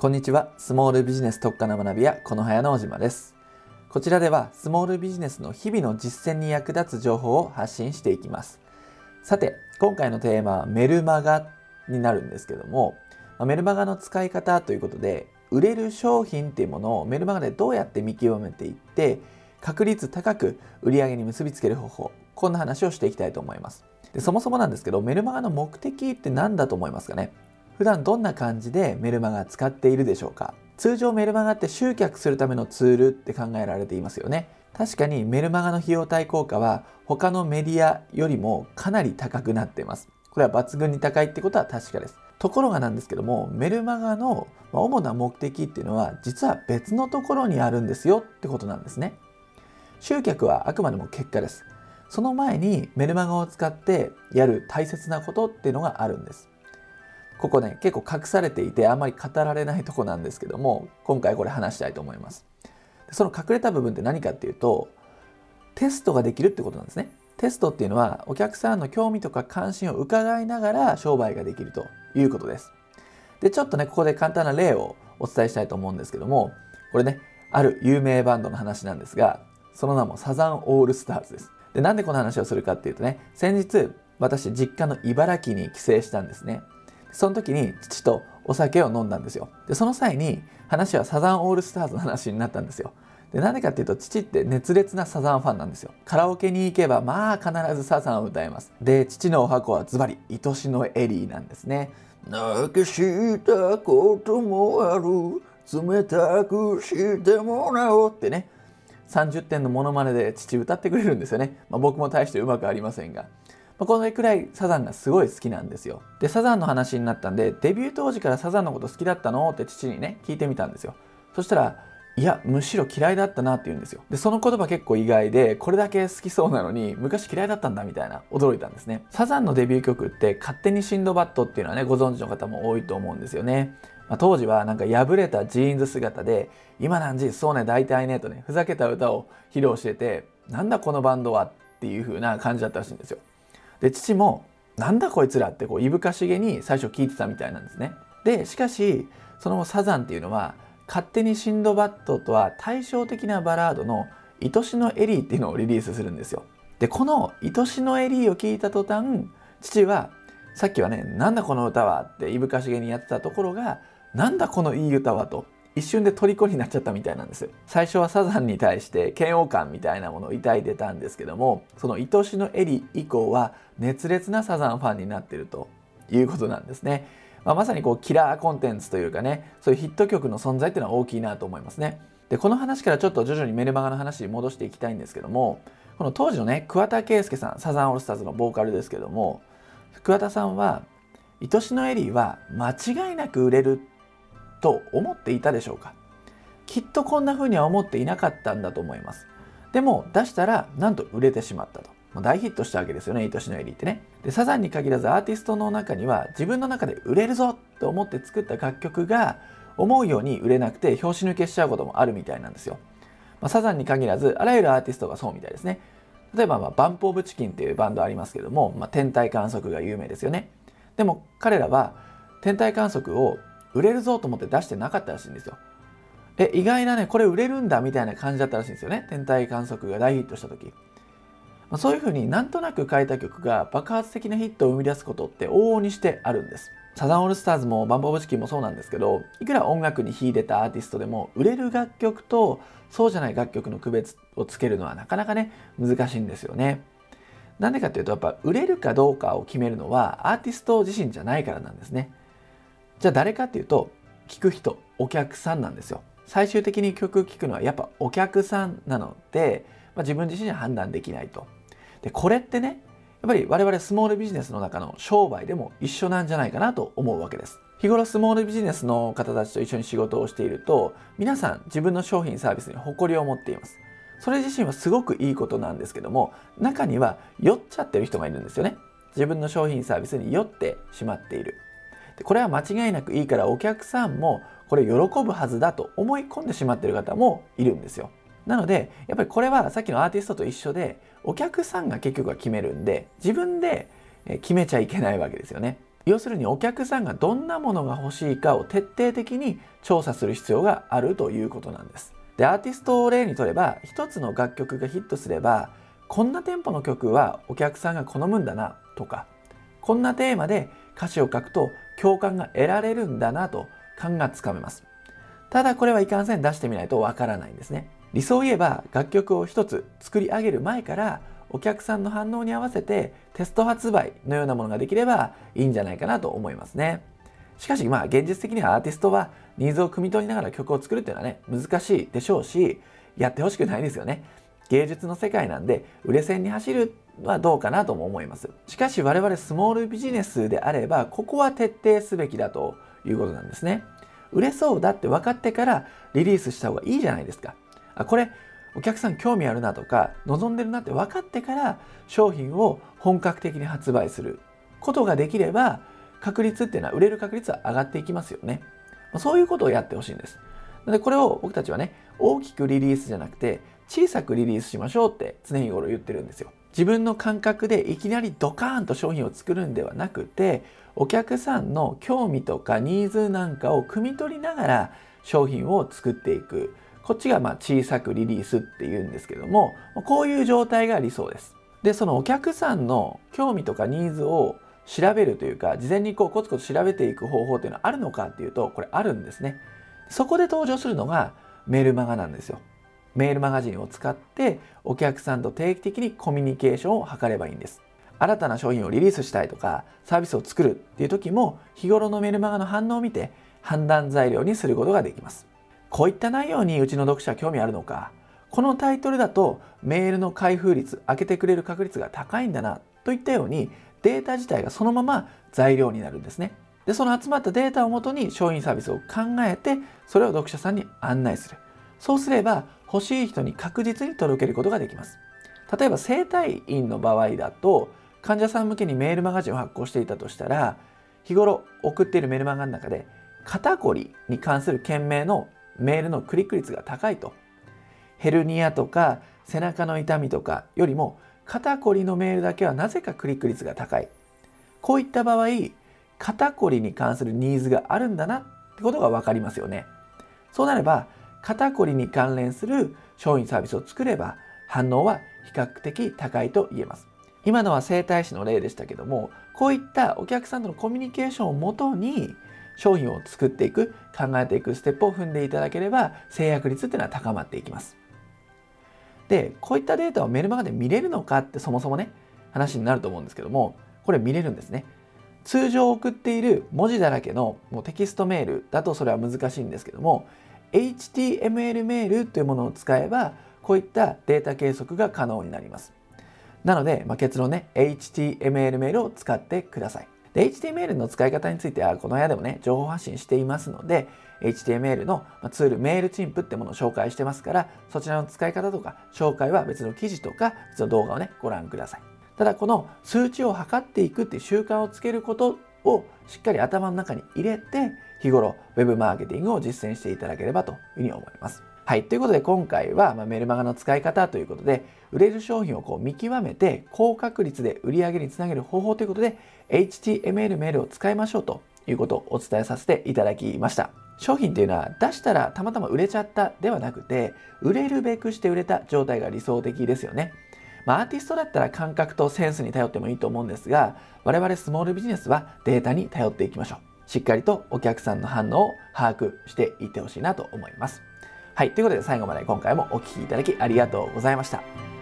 こんにちは。スモールビジネス特化の学び屋、この早の小島です。こちらでは、スモールビジネスの日々の実践に役立つ情報を発信していきます。さて、今回のテーマはメルマガになるんですけども、メルマガの使い方ということで、売れる商品っていうものをメルマガでどうやって見極めていって、確率高く売り上げに結びつける方法、こんな話をしていきたいと思います。でそもそもなんですけど、メルマガの目的って何だと思いますかね？普段どんな感じでメルマガ使っているでしょうか？通常メルマガって集客するためのツールって考えられていますよね。確かにメルマガの費用対効果は他のメディアよりもかなり高くなっています。これは抜群に高いってことは確かです。ところがなんですけどもメルマガの主な目的っていうのは実は別のところにあるんですよってことなんですね。集客はあくまでも結果です。その前にメルマガを使ってやる大切なことっていうのがあるんです。ここね、結構隠されていてあんまり語られないとこなんですけども、今回これ話したいと思います。その隠れた部分って何かっていうと、テストができるってことなんですね。テストっていうのはお客さんの興味とか関心を伺いながら商売ができるということです。で、ちょっとね、ここで簡単な例をお伝えしたいと思うんですけども、これね、ある有名バンドの話なんですが、その名もサザンオールスターズです。で、なんでこの話をするかっていうとね、先日、私、実家の茨城に帰省したんですね。その時に父とお酒を飲んだんですよ。でその際に話はサザンオールスターズの話になったんですよ。でなんでかっていうと父って熱烈なサザンファンなんですよ。カラオケに行けばまあ必ずサザンを歌います。で父のお箱はズバリ愛しのエリーなんですね。泣きしたこともある。冷たくしてもらおうってね。30点のモノマネで父歌ってくれるんですよね、まあ、僕も大してうまくありませんが。まあ、このくらいサザンがすごい好きなんですよ。で、サザンの話になったんで、デビュー当時からサザンのこと好きだったのって父にね、聞いてみたんですよ。そしたら、いや、むしろ嫌いだったなって言うんですよ。で、その言葉結構意外で、これだけ好きそうなのに、昔嫌いだったんだみたいな、驚いたんですね。サザンのデビュー曲って、勝手にシンドバッドっていうのはね、ご存知の方も多いと思うんですよね。まあ、当時はなんか破れたジーンズ姿で、今何時そうね、大体ね、とね、ふざけた歌を披露してて、なんだこのバンドはっていう風な感じだったらしいんですよ。で父もなんだこいつらってこういぶかしげに最初聞いてたみたいなんですね。でしかしそのサザンっていうのは勝手にシンドバッドとは対照的なバラードの「愛しのエリー」っていうのをリリースするんですよ。でこの「愛しのエリー」を聞いた途端父はさっきはね「なんだこの歌は」っていぶかしげにやってたところが「なんだこのいい歌は」と一瞬で虜になっちゃったみたいなんです。最初はサザンに対して嫌悪感みたいなものを抱いてたんですけどもその愛しのエリ以降は熱烈なサザンファンになってるということなんですね、まあ、まさにこうキラーコンテンツというかねそういうヒット曲の存在っていうのは大きいなと思いますね。でこの話からちょっと徐々にメルマガの話に戻していきたいんですけどもこの当時のね桑田佳祐さんサザンオールスターズのボーカルですけども桑田さんは愛しのエリーは間違いなく売れると思っていたでしょうか？きっとこんな風には思っていなかったんだと思います。でも出したらなんと売れてしまったと。大ヒットしたわけですよね愛しのエリーってね。でサザンに限らずアーティストの中には自分の中で売れるぞと思って作った楽曲が思うように売れなくて拍子抜けしちゃうこともあるみたいなんですよ、まあ、サザンに限らずあらゆるアーティストがそうみたいですね。例えば、まあ、バンプ・オブ・チキンっていうバンドありますけども、まあ、天体観測が有名ですよね。でも彼らは天体観測を売れるぞと思って出してなかったらしいんですよ。え、意外なね、これ売れるんだみたいな感じだったらしいんですよね。天体観測が大ヒットした時。まあ、そういうふうになんとなく書いた曲が爆発的なヒットを生み出すことって往々にしてあるんです。サザンオールスターズもバンボブチキンもそうなんですけど、いくら音楽に秀でたアーティストでも、売れる楽曲とそうじゃない楽曲の区別をつけるのはなかなかね、難しいんですよね。なんでかっていうと、やっぱ売れるかどうかを決めるのはアーティスト自身じゃないからなんですね。じゃあ誰かっていうと聞く人お客さんなんですよ。最終的に曲を聴くのはやっぱお客さんなので、まあ、自分自身は判断できないと。でこれってねやっぱり我々スモールビジネスの中の商売でも一緒なんじゃないかなと思うわけです。日頃スモールビジネスの方たちと一緒に仕事をしていると皆さん自分の商品サービスに誇りを持っています。それ自身はすごくいいことなんですけども中には酔っちゃってる人がいるんですよね。自分の商品サービスに酔ってしまっている。これは間違いなくいいからお客さんもこれ喜ぶはずだと思い込んでしまっている方もいるんですよ。なのでやっぱりこれはさっきのアーティストと一緒でお客さんが結局は決めるんで自分で決めちゃいけないわけですよね。要するにお客さんがどんなものが欲しいかを徹底的に調査する必要があるということなんですでアーティストを例にとれば一つの楽曲がヒットすればこんなテンポの曲はお客さんが好むんだなとかこんなテーマで歌詞を書くと共感が得られるんだなと感がつかめます。ただこれはいかんせん出してみないとわからないんですね。理想を言えば楽曲を一つ作り上げる前からお客さんの反応に合わせてテスト発売のようなものができればいいんじゃないかなと思いますね。しかしまあ現実的にはアーティストはニーズを汲み取りながら曲を作るっていうのはね難しいでしょうしやってほしくないですよね。芸術の世界なんで売れ線に走るはどうかなとも思います。しかし我々スモールビジネスであればここは徹底すべきだということなんですね。売れそうだって分かってからリリースした方がいいじゃないですか。あこれお客さん興味あるなとか望んでるなって分かってから商品を本格的に発売する。ことができれば確率っていうのは売れる確率は上がっていきますよね。そういうことをやってほしいんです。なのでこれを僕たちはね大きくリリースじゃなくて小さくリリースしましょうって常日頃言ってるんですよ。自分の感覚でいきなりドカーンと商品を作るんではなくてお客さんの興味とかニーズなんかを汲み取りながら商品を作っていく。こっちがま小さくリリースっていうんですけどもこういう状態が理想です。でそのお客さんの興味とかニーズを調べるというか事前にこうコツコツ調べていく方法っていうのはあるのかっていうとこれあるんですね。そこで登場するのがメルマガなんですよ。メールマガジンを使ってお客さんと定期的にコミュニケーションを図ればいいんです。新たな商品をリリースしたいとかサービスを作るっていう時も日頃のメルマガの反応を見て判断材料にすることができます。こういった内容にうちの読者は興味あるのかこのタイトルだとメールの開封率開けてくれる確率が高いんだなといったようにデータ自体がそのまま材料になるんですね。でその集まったデータをもとに商品サービスを考えてそれを読者さんに案内する。そうすれば欲しい人に確実に届けることができます。例えば整体院の場合だと患者さん向けにメールマガジンを発行していたとしたら日頃送っているメールマガの中で肩こりに関する件名のメールのクリック率が高いと。ヘルニアとか背中の痛みとかよりも肩こりのメールだけはなぜかクリック率が高い。こういった場合肩こりに関するニーズがあるんだなってことが分かりますよね。そうなれば肩こりに関連する商品サービスを作れば反応は比較的高いと言えます。今のは整体師の例でしたけどもこういったお客さんとのコミュニケーションをもとに商品を作っていく考えていくステップを踏んでいただければ制約率っていうのは高まっていきます。でこういったデータをメルマガで見れるのかってそもそもね話になると思うんですけどもこれ見れるんですね。通常送っている文字だらけのもうテキストメールだとそれは難しいんですけども HTML メールというものを使えばこういったデータ計測が可能になります。なので、まあ、結論ね HTML メールを使ってください。で HTML の使い方についてはこの部屋でもね情報発信していますので HTML のツールメールチンプってものを紹介してますからそちらの使い方とか紹介は別の記事とか別の動画をねご覧ください。ただこの数値を測っていくっていう習慣をつけることをしっかり頭の中に入れて日頃 Web マーケティングを実践していただければというふうに思います。はい。ということで今回は、まメルマガの使い方ということで、売れる商品をこう見極めて高確率で売り上げにつなげる方法ということで、HTML メールを使いましょうということをお伝えさせていただきました。商品っていうのは出したらたまたま売れちゃったではなくて、売れるべくして売れた状態が理想的ですよね。まあ、アーティストだったら感覚とセンスに頼ってもいいと思うんですが、我々スモールビジネスはデータに頼っていきましょう。しっかりとお客さんの反応を把握していってほしいなと思います。はい。ということで最後まで今回もお聴きいただきありがとうございました。